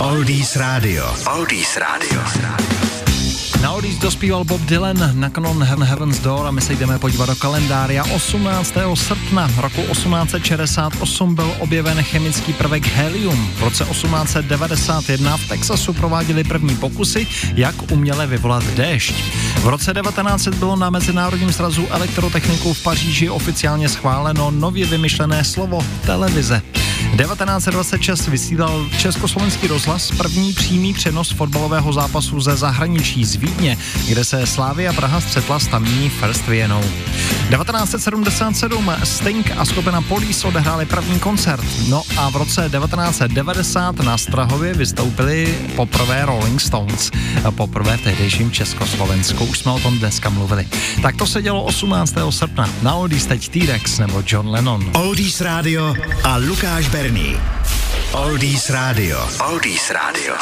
Oldies Radio. Oldies Radio. Na Oldies dospíval Bob Dylan na kanon Heaven Heaven's Door a my se jdeme podívat do kalendária. 18. srpna roku 1868 byl objeven chemický prvek helium. V roce 1891 v Texasu prováděli první pokusy, jak uměle vyvolat déšť. V roce 1900 bylo na Mezinárodním srazu elektrotechniků v Paříži oficiálně schváleno nově vymyšlené slovo televize. 1926 vysílal Československý rozhlas první přímý přenos fotbalového zápasu ze zahraničí z Vídně, kde se Slávia Praha střetla s tamní First Vienou. 1977 Sting a skupina Police odehráli první koncert. No a v roce 1990 na Strahově vystoupili poprvé Rolling Stones. Poprvé v tehdejším Československu. Už jsme o tom dneska mluvili. Tak to se dělo 18. srpna. Na Oldies teď T-Rex nebo John Lennon. Oldies Radio a Lukáš Berný. Oldies Radio. Oldies Radio.